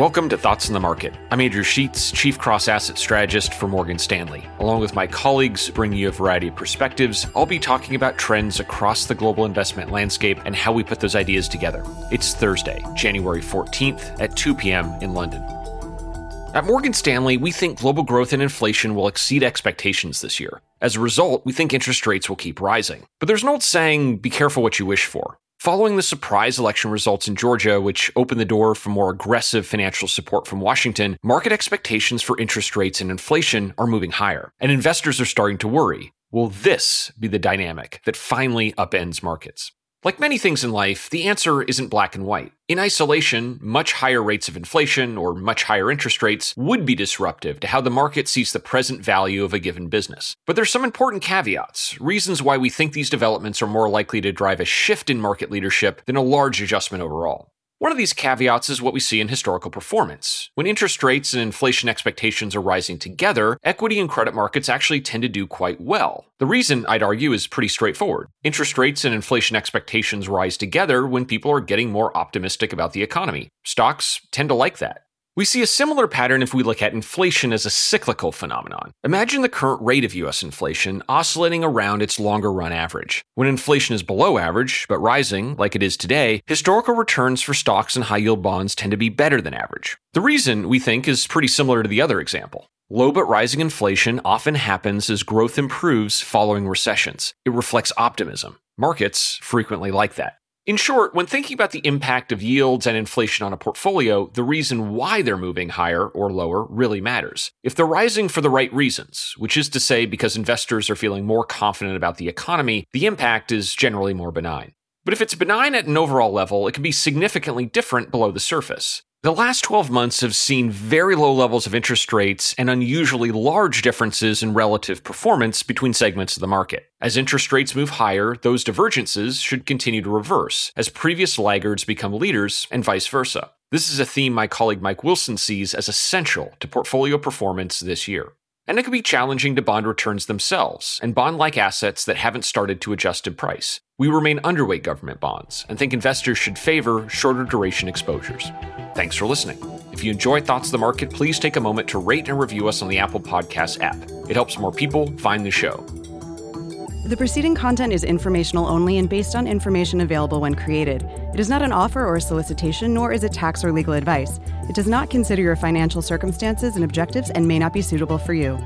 Welcome to Thoughts on the Market. I'm Andrew Sheets, Chief Cross Asset Strategist for Morgan Stanley. Along with my colleagues bringing you a variety of perspectives, I'll be talking about trends across the global investment landscape and how we put those ideas together. It's Thursday, January 14th at 2 p.m. in London. At Morgan Stanley, we think global growth and inflation will exceed expectations this year. As a result, we think interest rates will keep rising. But there's an old saying be careful what you wish for. Following the surprise election results in Georgia, which opened the door for more aggressive financial support from Washington, market expectations for interest rates and inflation are moving higher, and investors are starting to worry. Will this be the dynamic that finally upends markets? Like many things in life, the answer isn't black and white. In isolation, much higher rates of inflation or much higher interest rates would be disruptive to how the market sees the present value of a given business. But there's some important caveats, reasons why we think these developments are more likely to drive a shift in market leadership than a large adjustment overall. One of these caveats is what we see in historical performance. When interest rates and inflation expectations are rising together, equity and credit markets actually tend to do quite well. The reason, I'd argue, is pretty straightforward. Interest rates and inflation expectations rise together when people are getting more optimistic about the economy. Stocks tend to like that. We see a similar pattern if we look at inflation as a cyclical phenomenon. Imagine the current rate of US inflation oscillating around its longer run average. When inflation is below average, but rising, like it is today, historical returns for stocks and high yield bonds tend to be better than average. The reason, we think, is pretty similar to the other example. Low but rising inflation often happens as growth improves following recessions. It reflects optimism. Markets frequently like that. In short, when thinking about the impact of yields and inflation on a portfolio, the reason why they're moving higher or lower really matters. If they're rising for the right reasons, which is to say because investors are feeling more confident about the economy, the impact is generally more benign. But if it's benign at an overall level, it can be significantly different below the surface. The last 12 months have seen very low levels of interest rates and unusually large differences in relative performance between segments of the market. As interest rates move higher, those divergences should continue to reverse as previous laggards become leaders and vice versa. This is a theme my colleague Mike Wilson sees as essential to portfolio performance this year. And it can be challenging to bond returns themselves and bond like assets that haven't started to adjust in price. We remain underweight government bonds and think investors should favor shorter duration exposures. Thanks for listening. If you enjoy Thoughts on the Market, please take a moment to rate and review us on the Apple Podcast app. It helps more people find the show. The preceding content is informational only and based on information available when created. It is not an offer or a solicitation, nor is it tax or legal advice. It does not consider your financial circumstances and objectives and may not be suitable for you.